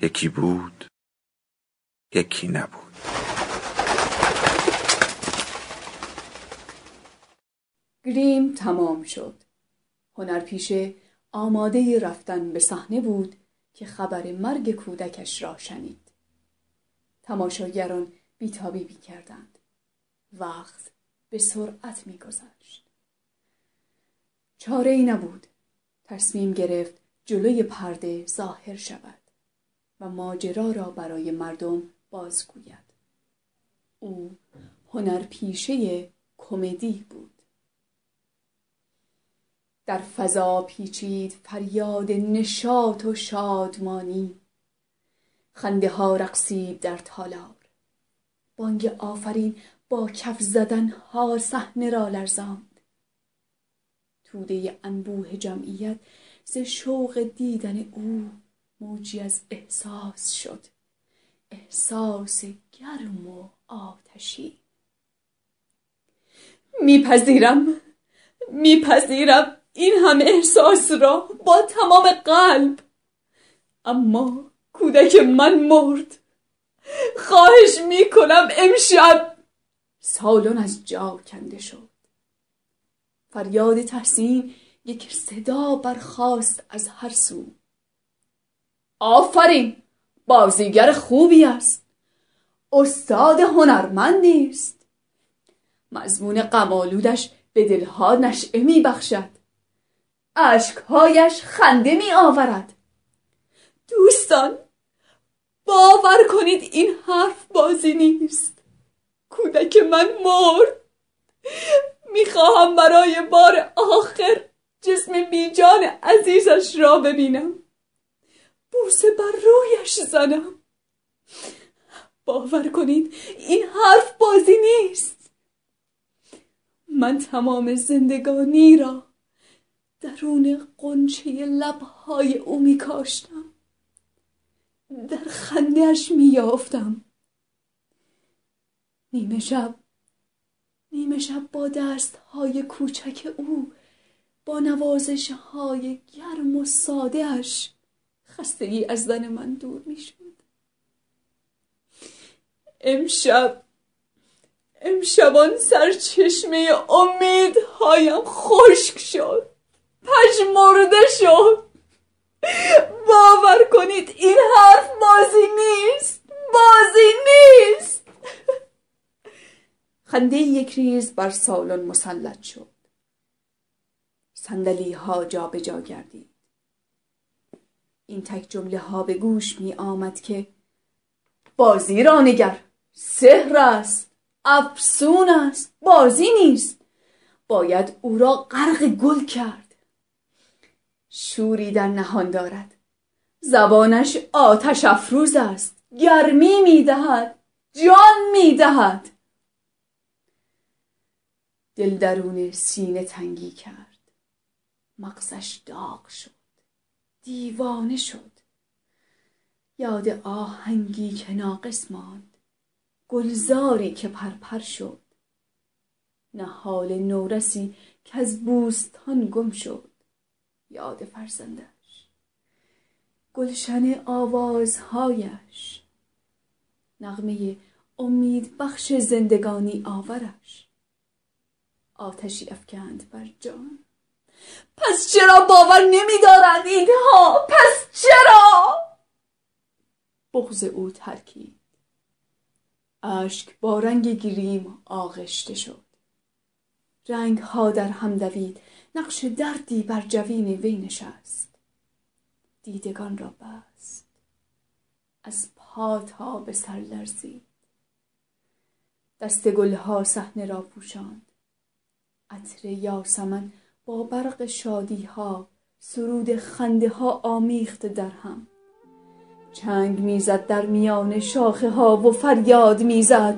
یکی بود یکی نبود. گریم تمام شد. هنرپیشه آماده رفتن به صحنه بود که خبر مرگ کودکش را شنید. تماشاگران بیتابی کردند وقت به سرعت میگذشت. چاره ای نبود. تصمیم گرفت جلوی پرده ظاهر شود. و ماجرا را برای مردم بازگوید. او هنرپیشه کمدی بود. در فضا پیچید فریاد نشاط و شادمانی. خنده ها رقصید در تالار. بانگ آفرین با کف زدن ها صحنه را لرزاند. توده انبوه جمعیت ز شوق دیدن او موجی از احساس شد. احساس گرم و آتشی. میپذیرم میپذیرم این همه احساس را با تمام قلب. اما کودک من مرد. خواهش می‌کنم امشب. سالن از جا کنده شد. فریاد تحسین یک صدا برخاست از هر سو. آفرین بازیگر خوبی است. استاد هنرمندی است. مضمون قمالودش به دلها نشعه می بخشد. اشکهایش خنده می آورد. دوستان باور کنید این حرف بازی نیست. کودک من مرد. می‌خواهم برای بار آخر جسم بیجان عزیزش را ببینم. بوسه بر رویش زنم. باور کنید این حرف بازی نیست. من تمام زندگانی را درون قنچه لبهای او می کاشتم در خندهش می یافتم نیمه شب نیمه شب با دست های کوچک او با نوازش های گرم و سادهش خستگی از زن من دور می شد امشب امشبان سرچشمه امیدهایم خشک شد. پژمرده شد. باور کنید این حرف بازی نیست. بازی نیست. خنده یک ریز بر سالن مسلط شد. صندلی ها جا به جا گردید. این تک جمله ها به گوش می آمد که بازی را نگر. سحر است. افسون است. بازی نیست. باید او را غرق گل کرد. شوری در نهان دارد. زبانش آتش افروز است. گرمی می‌دهد. جان می‌دهد. دل درون سینه تنگی کرد. مغزش داغ شد. دیوانه شد. یاد آهنگی که ناقص ماند. گلزاری که پرپر شد. نهال نورسی که از بوستان گم شد. یاد فرزندش. گلشن آوازهایش. نغمه امید بخش زندگانی آورش. آتشی افکند بر جان. پس چرا باور نمیدارند اینها؟ پس چرا؟ بغز او ترکید. اشک با رنگ گریم آغشته شد. رنگ ها در هم دوید. نقش دردی بر جوین وی نشست. دیدگان را بست. از پا تا به سر لرزید. دست گلها صحنه را پوشاند. عطر یاسمن با برق شادی ها سرود خنده ها آمیخته در هم. چنگ می‌زد در میان شاخه ها و فریاد می‌زد.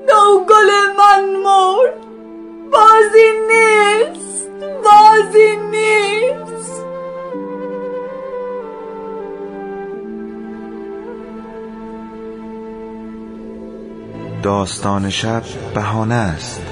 نوگل من مرد بازی نیست بازی نیست. داستان شب بهانه است.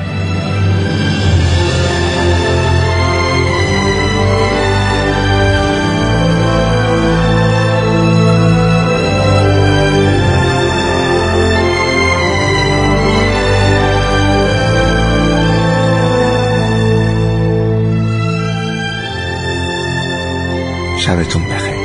下的子做的